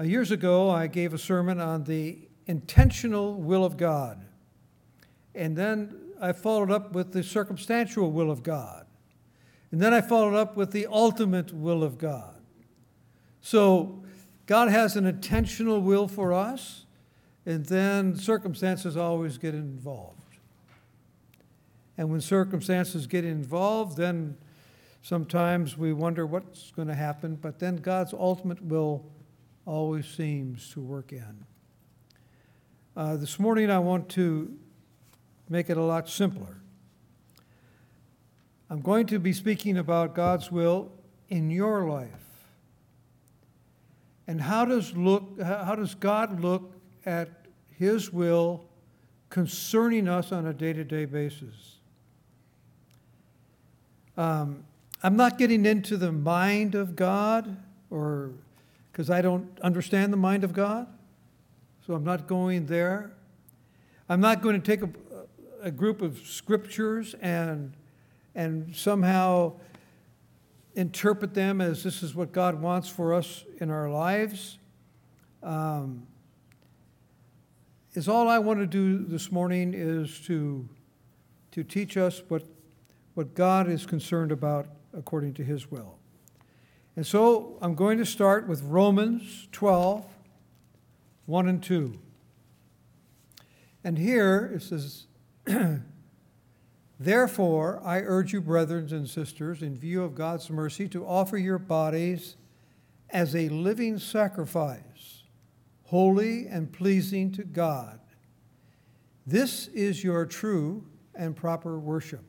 Uh, years ago, I gave a sermon on the intentional will of God. And then I followed up with the circumstantial will of God. And then I followed up with the ultimate will of God. So God has an intentional will for us, and then circumstances always get involved. And when circumstances get involved, then sometimes we wonder what's going to happen, but then God's ultimate will always seems to work in. Uh, this morning, I want to make it a lot simpler. I'm going to be speaking about God's will in your life. And how does, look, how does God look at His will concerning us on a day to day basis? Um, I'm not getting into the mind of God or because I don't understand the mind of God. So I'm not going there. I'm not going to take a, a group of scriptures and, and somehow interpret them as this is what God wants for us in our lives. Um, is all I want to do this morning is to, to teach us what, what God is concerned about according to his will. And so I'm going to start with Romans 12, 1 and 2. And here it says, Therefore, I urge you, brethren and sisters, in view of God's mercy, to offer your bodies as a living sacrifice, holy and pleasing to God. This is your true and proper worship.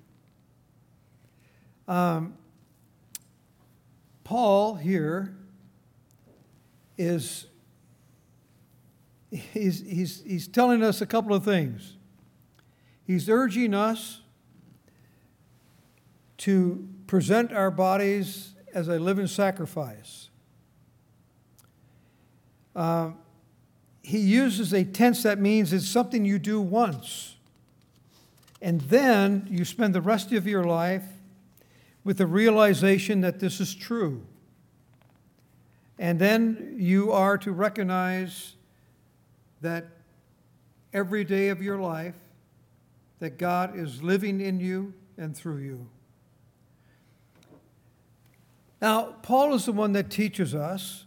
Um, Paul here is he's, he's, he's telling us a couple of things. He's urging us to present our bodies as a living sacrifice. Uh, he uses a tense that means it's something you do once. And then you spend the rest of your life with the realization that this is true. And then you are to recognize that every day of your life, that God is living in you and through you. Now, Paul is the one that teaches us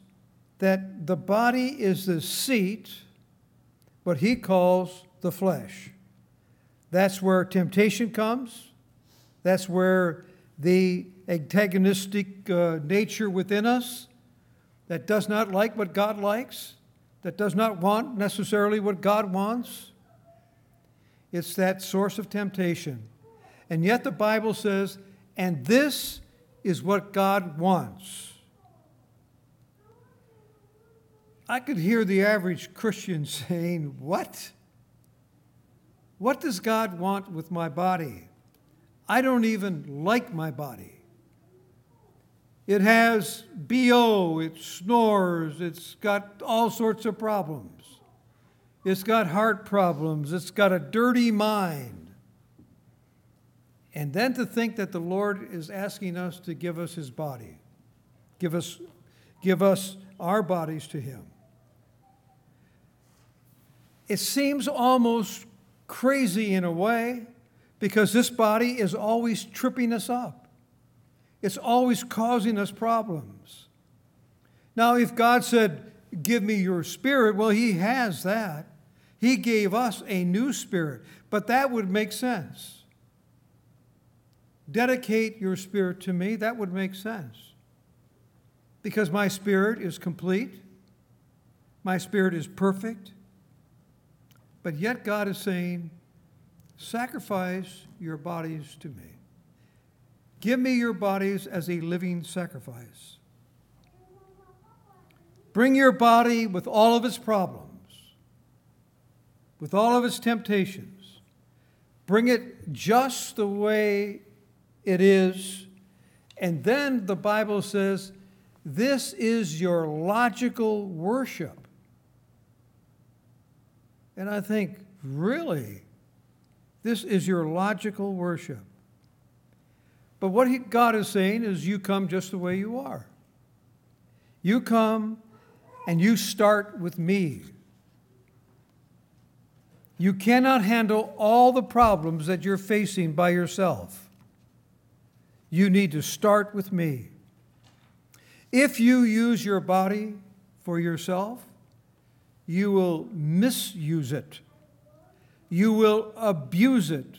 that the body is the seat, what he calls the flesh. That's where temptation comes. That's where the antagonistic uh, nature within us that does not like what God likes, that does not want necessarily what God wants. It's that source of temptation. And yet the Bible says, and this is what God wants. I could hear the average Christian saying, What? What does God want with my body? I don't even like my body. It has BO, it snores, it's got all sorts of problems. It's got heart problems, it's got a dirty mind. And then to think that the Lord is asking us to give us his body, give us, give us our bodies to him. It seems almost crazy in a way because this body is always tripping us up. It's always causing us problems. Now, if God said, Give me your spirit, well, He has that. He gave us a new spirit, but that would make sense. Dedicate your spirit to me, that would make sense. Because my spirit is complete, my spirit is perfect, but yet God is saying, Sacrifice your bodies to me. Give me your bodies as a living sacrifice. Bring your body with all of its problems, with all of its temptations. Bring it just the way it is. And then the Bible says, this is your logical worship. And I think, really? This is your logical worship. But what he, God is saying is, you come just the way you are. You come and you start with me. You cannot handle all the problems that you're facing by yourself. You need to start with me. If you use your body for yourself, you will misuse it. You will abuse it.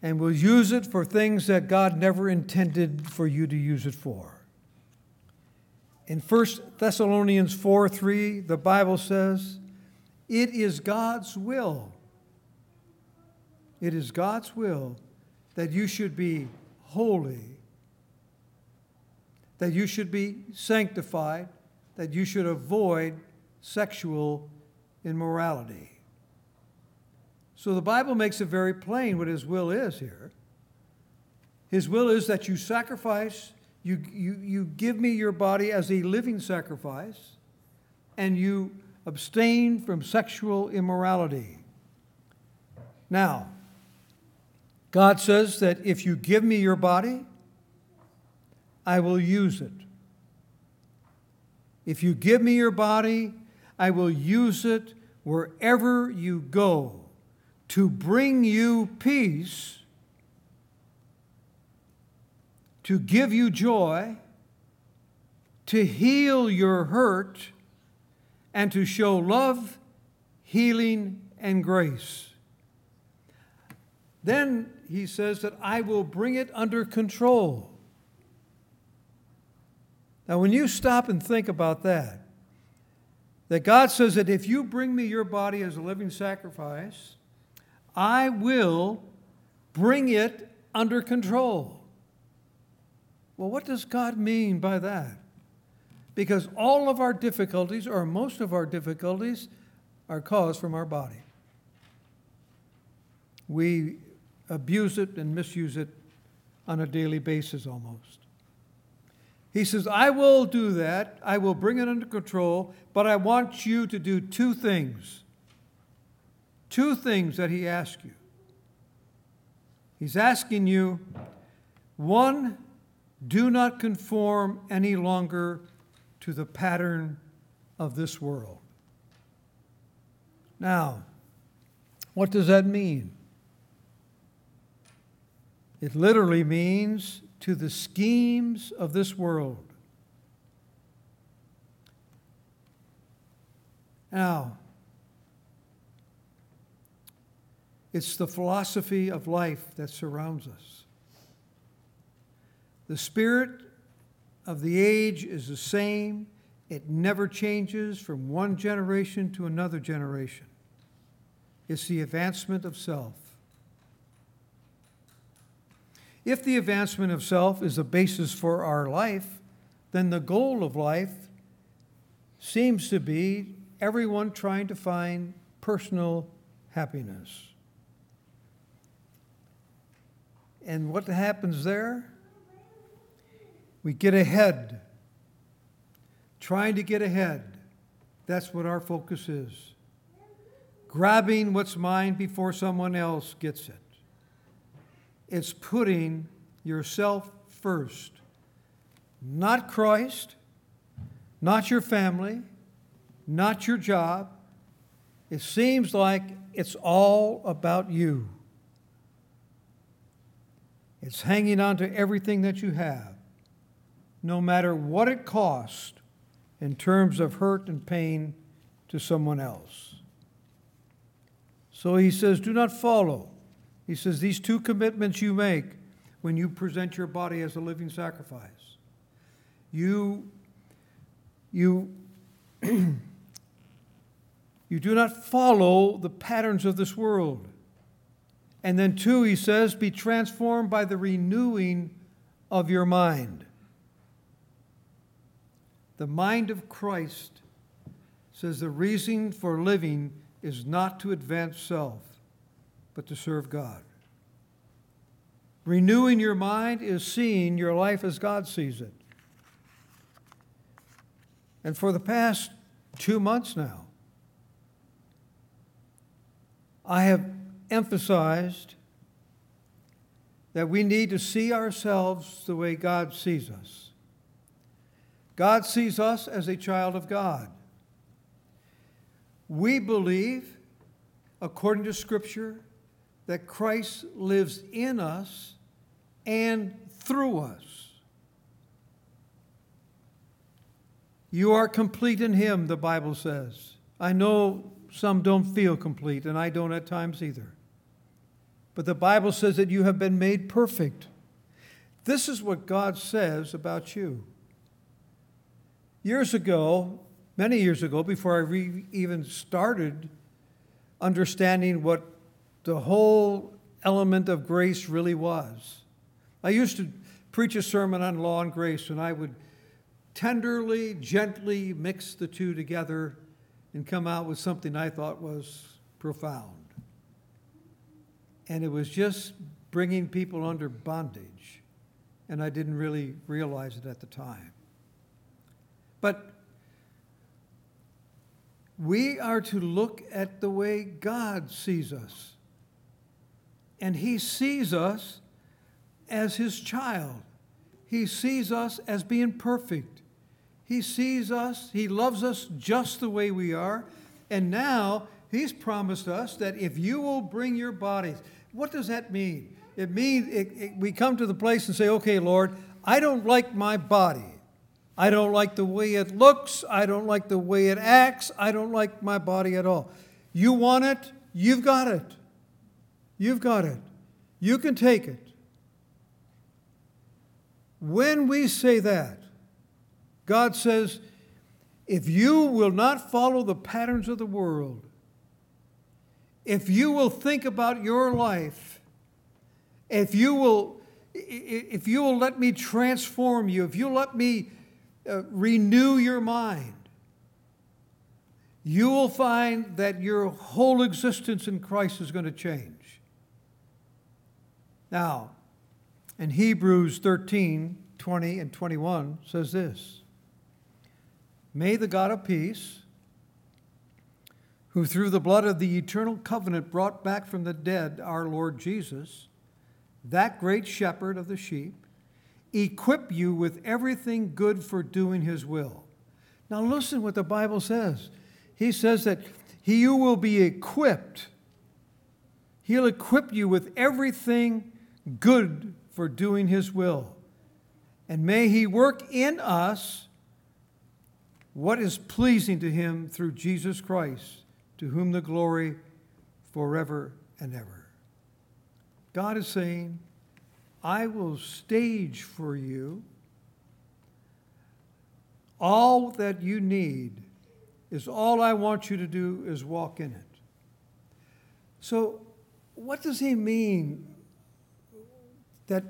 And will use it for things that God never intended for you to use it for. In 1 Thessalonians 4 3, the Bible says, It is God's will. It is God's will that you should be holy, that you should be sanctified, that you should avoid sexual immorality. So the Bible makes it very plain what His will is here. His will is that you sacrifice, you, you, you give me your body as a living sacrifice, and you abstain from sexual immorality. Now, God says that if you give me your body, I will use it. If you give me your body, I will use it wherever you go to bring you peace, to give you joy, to heal your hurt, and to show love, healing, and grace. Then he says that I will bring it under control. Now, when you stop and think about that, that God says that if you bring me your body as a living sacrifice, I will bring it under control. Well, what does God mean by that? Because all of our difficulties, or most of our difficulties, are caused from our body. We abuse it and misuse it on a daily basis almost. He says, I will do that. I will bring it under control, but I want you to do two things. Two things that he asks you. He's asking you, one, do not conform any longer to the pattern of this world. Now, what does that mean? It literally means to the schemes of this world. Now, it's the philosophy of life that surrounds us. The spirit of the age is the same, it never changes from one generation to another generation. It's the advancement of self. If the advancement of self is the basis for our life, then the goal of life seems to be everyone trying to find personal happiness. And what happens there? We get ahead, trying to get ahead. That's what our focus is. Grabbing what's mine before someone else gets it. It's putting yourself first, not Christ, not your family, not your job. It seems like it's all about you. It's hanging on to everything that you have, no matter what it costs in terms of hurt and pain to someone else. So he says, Do not follow he says, These two commitments you make when you present your body as a living sacrifice. You, you, you do not follow the patterns of this world. And then, two, he says, be transformed by the renewing of your mind. The mind of Christ says the reason for living is not to advance self, but to serve God. Renewing your mind is seeing your life as God sees it. And for the past two months now, I have emphasized that we need to see ourselves the way God sees us. God sees us as a child of God. We believe, according to Scripture, that Christ lives in us and through us. You are complete in Him, the Bible says. I know some don't feel complete, and I don't at times either. But the Bible says that you have been made perfect. This is what God says about you. Years ago, many years ago, before I re- even started understanding what the whole element of grace really was, I used to preach a sermon on law and grace, and I would tenderly, gently mix the two together and come out with something I thought was profound. And it was just bringing people under bondage, and I didn't really realize it at the time. But we are to look at the way God sees us. And He sees us as His child. He sees us as being perfect. He sees us, He loves us just the way we are. And now He's promised us that if you will bring your bodies, what does that mean? It means it, it, we come to the place and say, okay, Lord, I don't like my body. I don't like the way it looks. I don't like the way it acts. I don't like my body at all. You want it? You've got it. You've got it. You can take it. When we say that, God says, if you will not follow the patterns of the world, if you will think about your life, if you will, if you will let me transform you, if you let me uh, renew your mind, you will find that your whole existence in Christ is going to change. Now, in Hebrews 13 20 and 21 says this May the God of peace, who through the blood of the eternal covenant brought back from the dead our Lord Jesus, that great shepherd of the sheep, equip you with everything good for doing his will. Now, listen what the Bible says. He says that he who will be equipped, he'll equip you with everything good for doing his will. And may he work in us what is pleasing to him through Jesus Christ, to whom the glory forever and ever. God is saying, I will stage for you all that you need is all I want you to do is walk in it. So, what does he mean that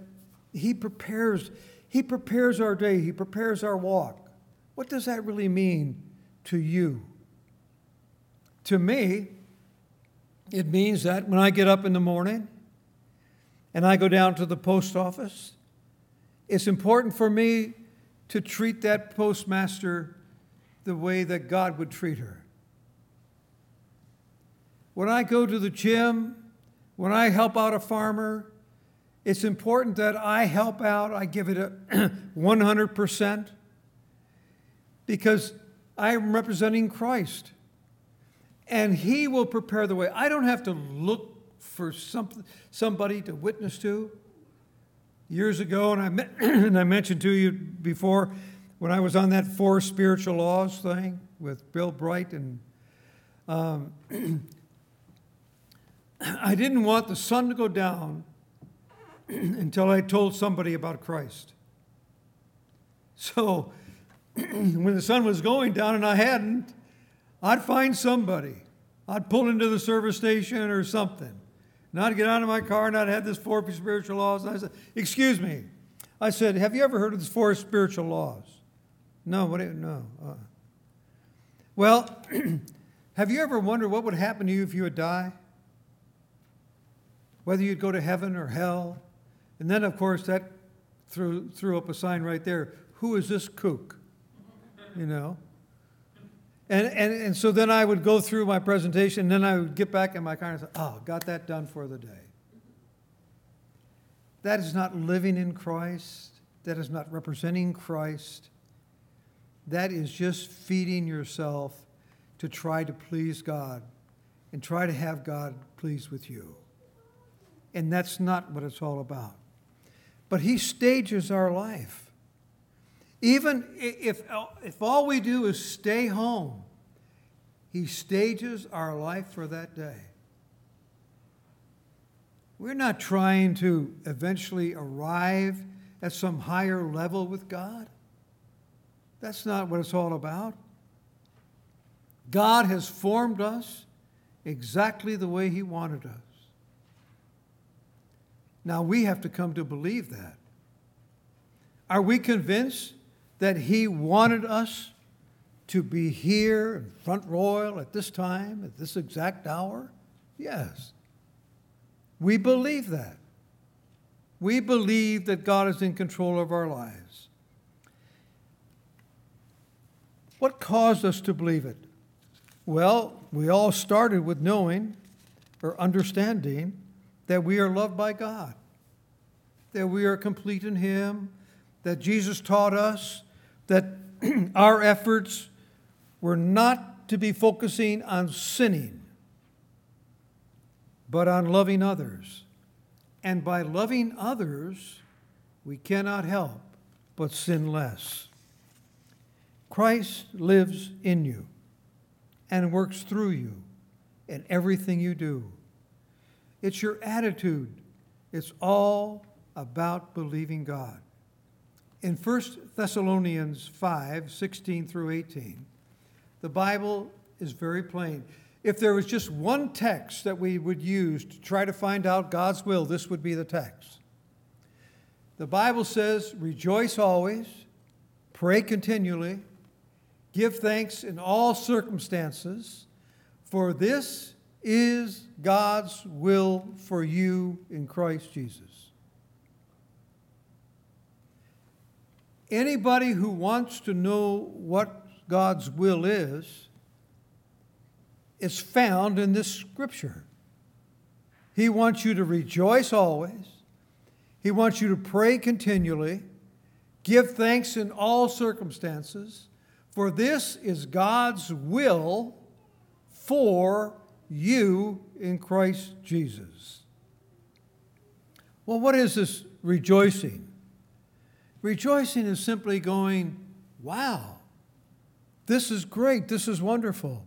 he prepares he prepares our day, he prepares our walk? What does that really mean to you? To me, it means that when I get up in the morning, and I go down to the post office, it's important for me to treat that postmaster the way that God would treat her. When I go to the gym, when I help out a farmer, it's important that I help out, I give it a 100% because I am representing Christ. And He will prepare the way. I don't have to look for some, somebody to witness to. Years ago, and I, and I mentioned to you before, when I was on that four spiritual laws thing with Bill Bright, and um, I didn't want the sun to go down until I told somebody about Christ. So when the sun was going down and I hadn't, I'd find somebody. I'd pull into the service station or something. And I'd get out of my car and I'd have this four spiritual laws. And I said, Excuse me. I said, Have you ever heard of the four spiritual laws? No, what? No. Uh. Well, have you ever wondered what would happen to you if you would die? Whether you'd go to heaven or hell? And then, of course, that threw, threw up a sign right there Who is this kook? You know? And, and, and so then I would go through my presentation, and then I would get back in my car and say, oh, got that done for the day. That is not living in Christ. That is not representing Christ. that is just feeding yourself to try to please God and try to have God pleased with you. And that's not what it's all about. But He stages our life. Even if, if all we do is stay home, He stages our life for that day. We're not trying to eventually arrive at some higher level with God. That's not what it's all about. God has formed us exactly the way He wanted us. Now we have to come to believe that. Are we convinced that He wanted us to be here in Front Royal at this time, at this exact hour? Yes. We believe that. We believe that God is in control of our lives. What caused us to believe it? Well, we all started with knowing or understanding that we are loved by God, that we are complete in Him, that Jesus taught us that our efforts were not to be focusing on sinning, but on loving others. And by loving others, we cannot help but sin less. Christ lives in you and works through you in everything you do. It's your attitude. It's all about believing God. In 1 Thessalonians 5 16 through 18, the Bible is very plain. If there was just one text that we would use to try to find out God's will, this would be the text. The Bible says, Rejoice always, pray continually, give thanks in all circumstances, for this is God's will for you in Christ Jesus. Anybody who wants to know what God's will is, is found in this scripture. He wants you to rejoice always. He wants you to pray continually, give thanks in all circumstances, for this is God's will for you in Christ Jesus. Well, what is this rejoicing? Rejoicing is simply going, wow, this is great, this is wonderful.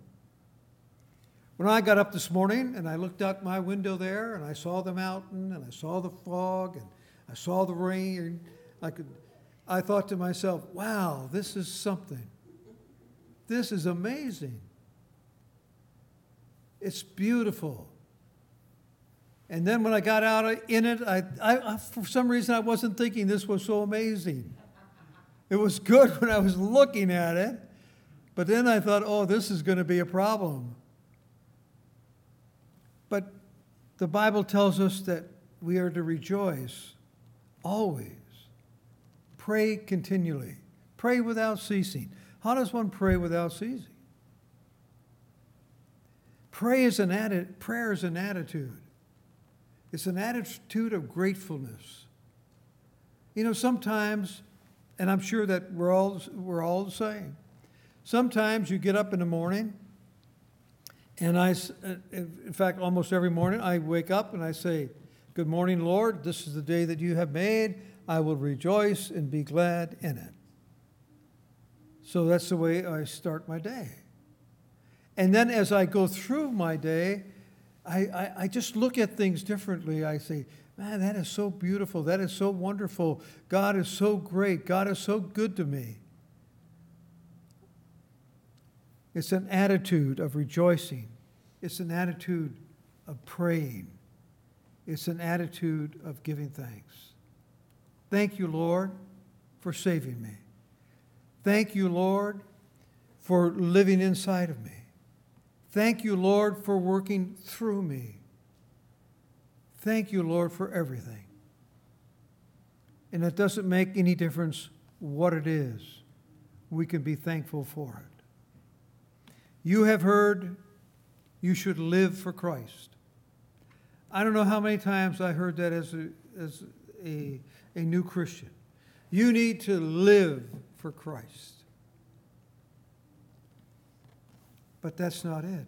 When I got up this morning and I looked out my window there and I saw the mountain and I saw the fog and I saw the rain, I could I thought to myself, wow, this is something. This is amazing. It's beautiful. And then when I got out in it, I, I, for some reason I wasn't thinking this was so amazing. It was good when I was looking at it, but then I thought, oh, this is going to be a problem. But the Bible tells us that we are to rejoice always, pray continually, pray without ceasing. How does one pray without ceasing? Pray is an atti- prayer is an attitude. It's an attitude of gratefulness. You know, sometimes, and I'm sure that we're all, we're all the same, sometimes you get up in the morning, and I, uh, in fact, almost every morning, I wake up and I say, Good morning, Lord. This is the day that you have made. I will rejoice and be glad in it. So that's the way I start my day. And then as I go through my day, I, I, I, just look at things differently. I say, man, that is so beautiful. That is so wonderful. God is so great. God is so good to me. It's an attitude of rejoicing, it's an attitude of praying, it's an attitude of giving thanks. Thank you, Lord, for saving me. Thank you, Lord, for living inside of me. Thank you, Lord, for working through me. Thank you, Lord, for everything. And it doesn't make any difference what it is, we can be thankful for it. You have heard you should live for Christ. I don't know how many times I heard that as a, as a, a new Christian. You need to live for Christ. But that's not it.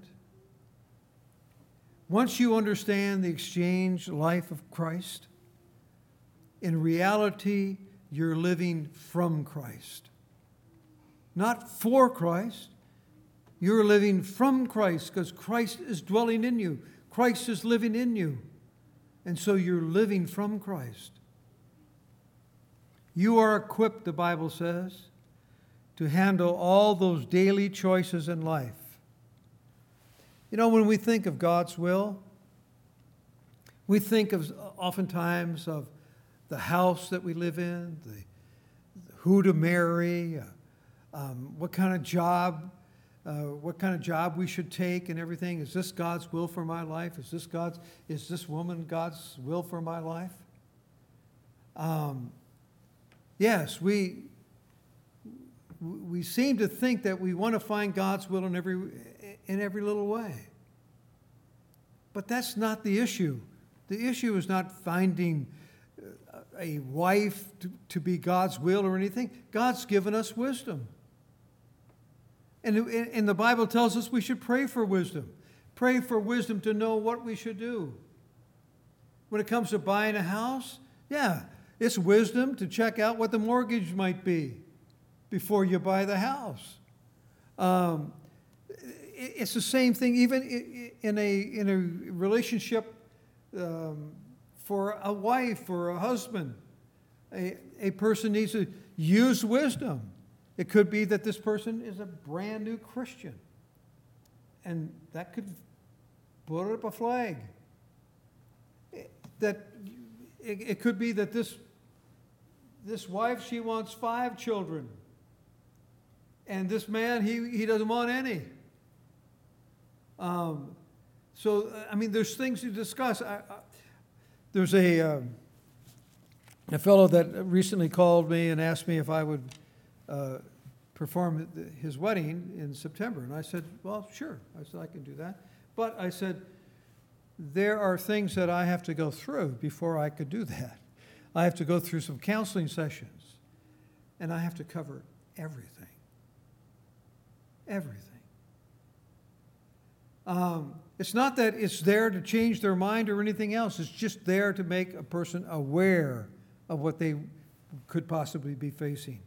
Once you understand the exchange life of Christ, in reality, you're living from Christ. Not for Christ. You're living from Christ because Christ is dwelling in you. Christ is living in you. And so you're living from Christ. You are equipped, the Bible says, to handle all those daily choices in life. You know, when we think of God's will, we think of oftentimes of the house that we live in, the, who to marry, uh, um, what kind of job, uh, what kind of job we should take, and everything. Is this God's will for my life? Is this God's? Is this woman God's will for my life? Um, yes, we we seem to think that we want to find God's will in every in every little way. But that's not the issue. The issue is not finding uh, a wife to, to be God's will or anything. God's given us wisdom. And, and the Bible tells us we should pray for wisdom. Pray for wisdom to know what we should do. When it comes to buying a house, yeah, it's wisdom to check out what the mortgage might be before you buy the house. Um, it's the same thing even in a, in a relationship um, for a wife or a husband. A, a person needs to use wisdom. It could be that this person is a brand new Christian, and that could put up a flag. That it, it could be that this this wife she wants five children, and this man he he doesn't want any. Um, so I mean, there's things to discuss. I, I, there's a um, a fellow that recently called me and asked me if I would uh, perform his wedding in September. And I said, Well, sure. I said, I can do that. But I said, There are things that I have to go through before I could do that. I have to go through some counseling sessions, and I have to cover everything. Everything. Um, it's not that it's there to change their mind or anything else, it's just there to make a person aware of what they could possibly be facing.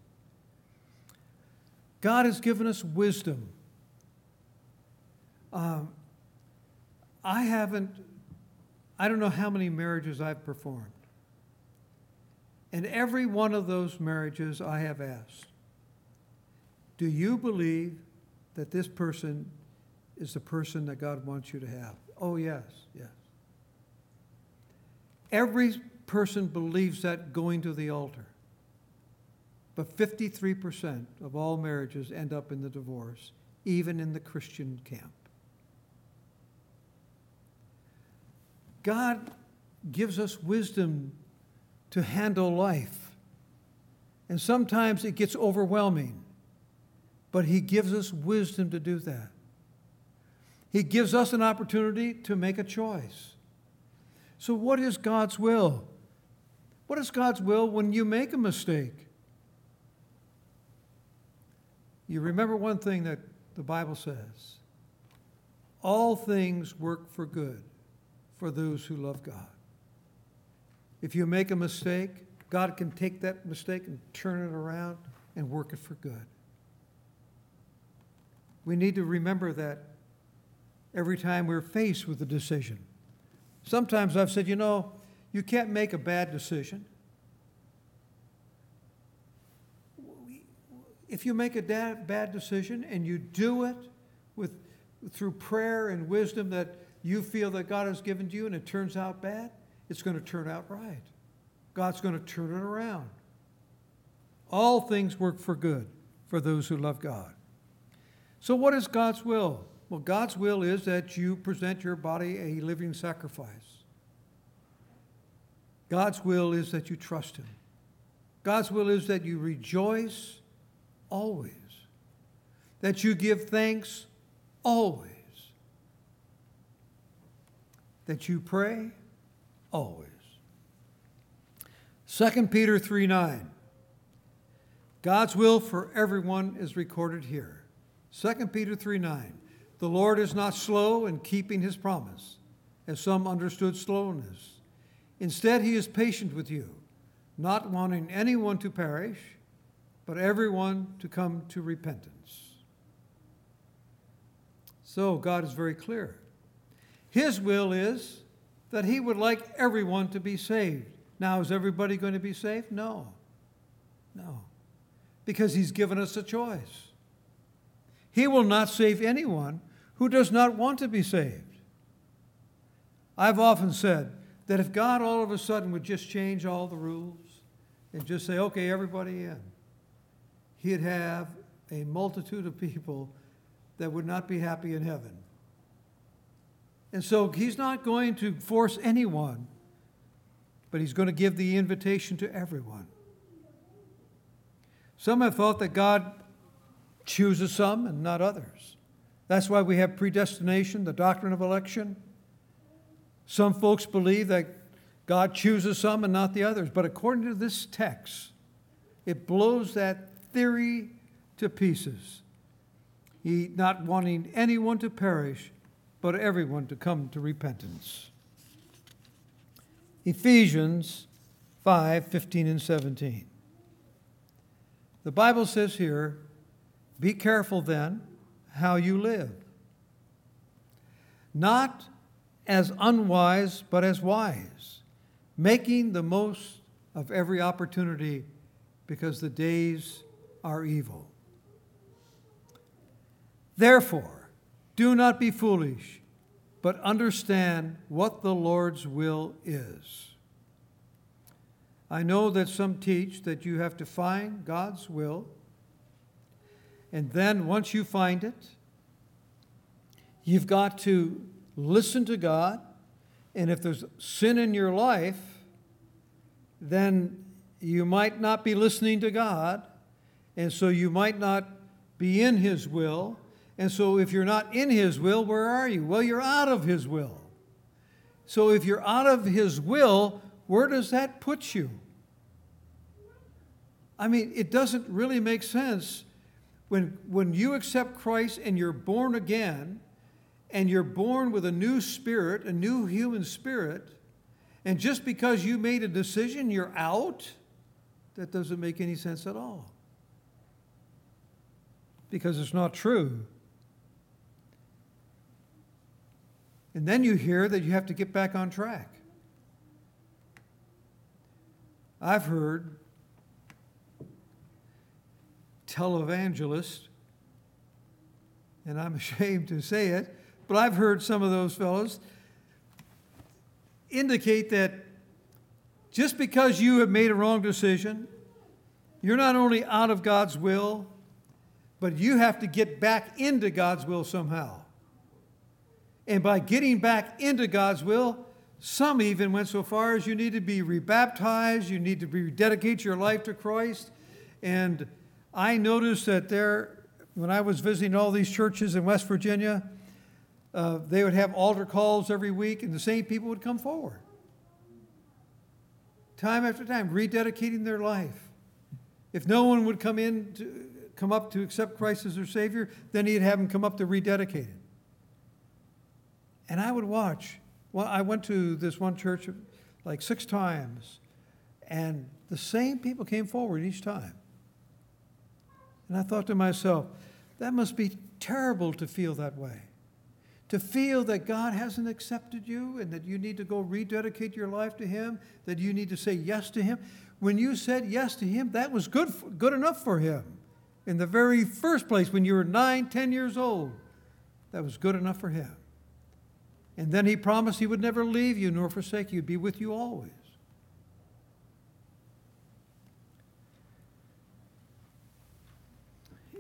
God has given us wisdom. Um, I haven't, I don't know how many marriages I've performed. And every one of those marriages I have asked, do you believe that this person is the person that God wants you to have? Oh, yes, yes. Every person believes that going to the altar. But 53% of all marriages end up in the divorce, even in the Christian camp. God gives us wisdom to handle life. And sometimes it gets overwhelming, but He gives us wisdom to do that. He gives us an opportunity to make a choice. So, what is God's will? What is God's will when you make a mistake? You remember one thing that the Bible says all things work for good for those who love God. If you make a mistake, God can take that mistake and turn it around and work it for good. We need to remember that every time we're faced with a decision. Sometimes I've said, you know, you can't make a bad decision. if you make a bad decision and you do it with, through prayer and wisdom that you feel that God has given to you and it turns out bad, it's going to turn out right. God's going to turn it around. All things work for good for those who love God. So, what is God's will? Well, God's will is that you present your body a living sacrifice. God's will is that you trust Him. God's will is that you rejoice always. That you give thanks always. That you pray always. 2 Peter 3 9. God's will for everyone is recorded here. 2 Peter 3 9. The Lord is not slow in keeping his promise, as some understood slowness. Instead, he is patient with you, not wanting anyone to perish, but everyone to come to repentance. So, God is very clear. His will is that he would like everyone to be saved. Now, is everybody going to be saved? No. No. Because he's given us a choice. He will not save anyone who does not want to be saved. I've often said that if God all of a sudden would just change all the rules and just say, okay, everybody in, he'd have a multitude of people that would not be happy in heaven. And so he's not going to force anyone, but he's going to give the invitation to everyone. Some have thought that God chooses some and not others. That's why we have predestination, the doctrine of election. Some folks believe that God chooses some and not the others. But according to this text, it blows that theory to pieces. He not wanting anyone to perish, but everyone to come to repentance. Ephesians 5 15 and 17. The Bible says here, Be careful then how you live, not as unwise, but as wise, making the most of every opportunity because the days are evil. Therefore, do not be foolish, but understand what the Lord's will is. I know that some teach that you have to find God's will, and then once you find it, you've got to listen to God, and if there's sin in your life, then you might not be listening to God, and so you might not be in His will and so, if you're not in His will, where are you? Well, you're out of His will. So, if you're out of His will, where does that put you? I mean, it doesn't really make sense when, when you accept Christ and you're born again, and you're born with a new spirit, a new human spirit, and just because you made a decision, you're out, that doesn't make any sense at all. Because it's not true. And then you hear that you have to get back on track. I've heard televangelists, and I'm ashamed to say it, but I've heard some of those fellows indicate that just because you have made a wrong decision, you're not only out of God's will, but you have to get back into God's will somehow. And by getting back into God's will, some even went so far as you need to be rebaptized, you need to rededicate your life to Christ. And I noticed that there, when I was visiting all these churches in West Virginia, uh, they would have altar calls every week, and the same people would come forward. Time after time, rededicating their life. If no one would come in to come up to accept Christ as their Savior, then he'd have them come up to rededicate it. And I would watch. Well, I went to this one church like six times, and the same people came forward each time. And I thought to myself, that must be terrible to feel that way. To feel that God hasn't accepted you and that you need to go rededicate your life to Him, that you need to say yes to Him. When you said yes to Him, that was good, good enough for Him. In the very first place, when you were nine, ten years old, that was good enough for Him. And then he promised he would never leave you nor forsake you, be with you always.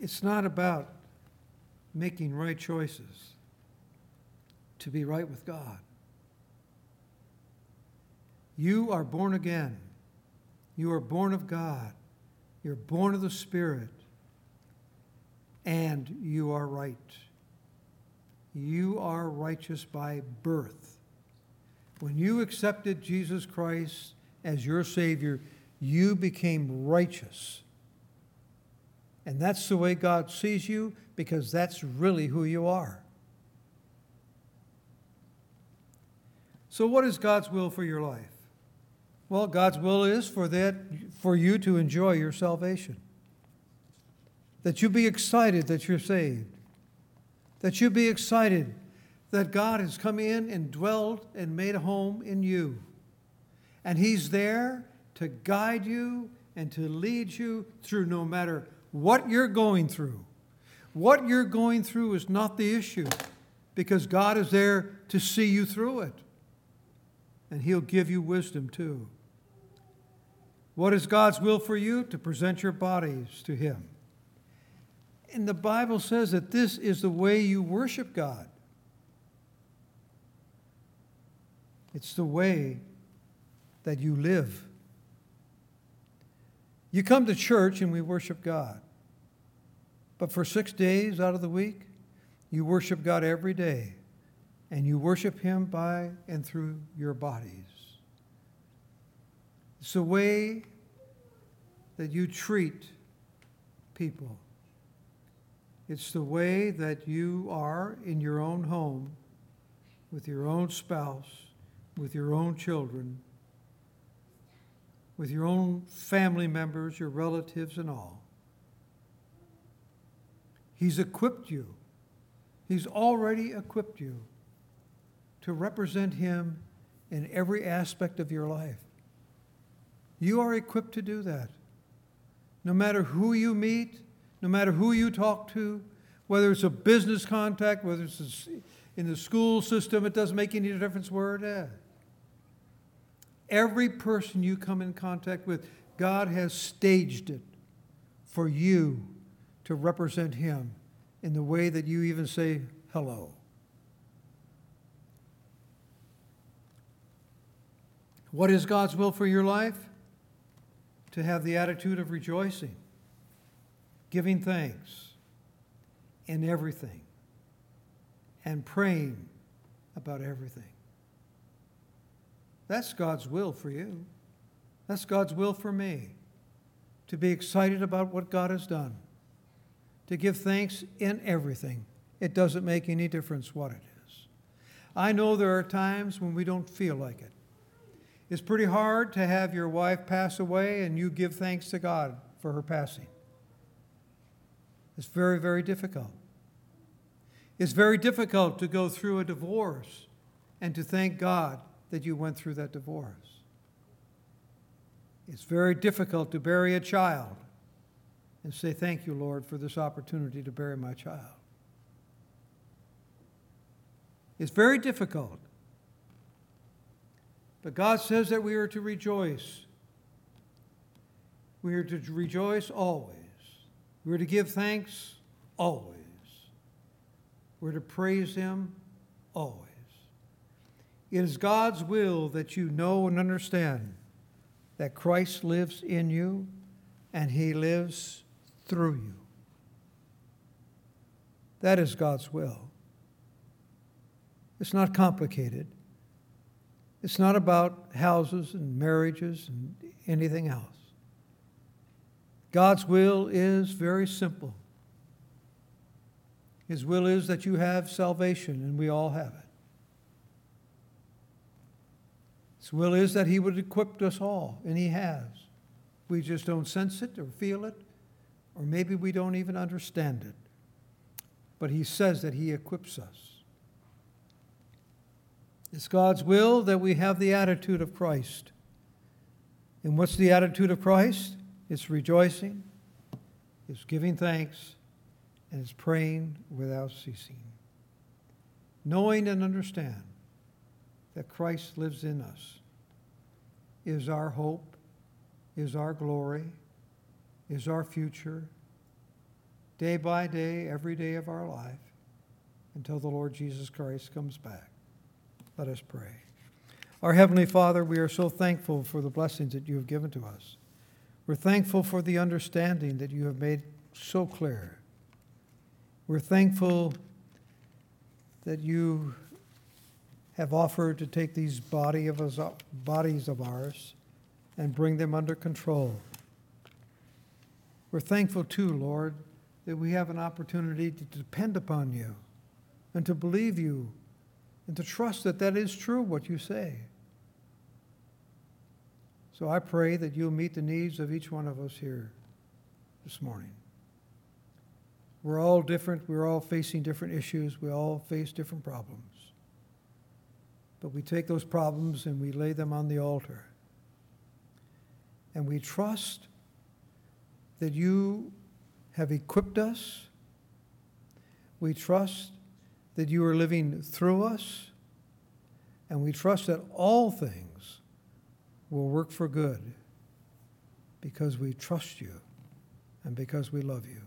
It's not about making right choices to be right with God. You are born again. You are born of God. You're born of the Spirit. And you are right you are righteous by birth. When you accepted Jesus Christ as your Savior, you became righteous. And that's the way God sees you because that's really who you are. So, what is God's will for your life? Well, God's will is for, that, for you to enjoy your salvation, that you be excited that you're saved, that you be excited that God has come in and dwelled and made a home in you. And He's there to guide you and to lead you through no matter what you're going through. What you're going through is not the issue because God is there to see you through it. And He'll give you wisdom too. What is God's will for you? To present your bodies to Him. And the Bible says that this is the way you worship God. It's the way that you live. You come to church and we worship God. But for six days out of the week, you worship God every day. And you worship Him by and through your bodies. It's the way that you treat people. It's the way that you are in your own home, with your own spouse, with your own children, with your own family members, your relatives, and all. He's equipped you. He's already equipped you to represent Him in every aspect of your life. You are equipped to do that. No matter who you meet, no matter who you talk to, whether it's a business contact, whether it's in the school system, it doesn't make any difference where it is. Every person you come in contact with, God has staged it for you to represent Him in the way that you even say hello. What is God's will for your life? To have the attitude of rejoicing giving thanks in everything, and praying about everything. That's God's will for you. That's God's will for me. To be excited about what God has done. To give thanks in everything. It doesn't make any difference what it is. I know there are times when we don't feel like it. It's pretty hard to have your wife pass away and you give thanks to God for her passing. It's very, very difficult. It's very difficult to go through a divorce and to thank God that you went through that divorce. It's very difficult to bury a child and say, Thank you, Lord, for this opportunity to bury my child. It's very difficult. But God says that we are to rejoice. We are to rejoice always. We're to give thanks always. We're to praise Him always. It is God's will that you know and understand that Christ lives in you and He lives through you. That is God's will. It's not complicated. It's not about houses and marriages and anything else. God's will is very simple. His will is that you have salvation, and we all have it. His will is that He would equip us all, and He has. We just don't sense it or feel it, or maybe we don't even understand it. But He says that He equips us. It's God's will that we have the attitude of Christ. And what's the attitude of Christ? It's rejoicing, it's giving thanks, and it's praying without ceasing. Knowing and understand that Christ lives in us is our hope, is our glory, is our future, day by day, every day of our life, until the Lord Jesus Christ comes back. Let us pray. Our Heavenly Father, we are so thankful for the blessings that you have given to us. We're thankful for the understanding that you have made so clear. We're thankful that you have offered to take these body of us, bodies of ours and bring them under control. We're thankful too, Lord, that we have an opportunity to depend upon you and to believe you and to trust that that is true, what you say. So I pray that you'll meet the needs of each one of us here this morning. We're all different. We're all facing different issues. We all face different problems. But we take those problems and we lay them on the altar. And we trust that you have equipped us. We trust that you are living through us. And we trust that all things will work for good because we trust you and because we love you.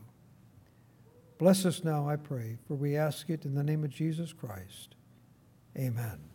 Bless us now, I pray, for we ask it in the name of Jesus Christ. Amen.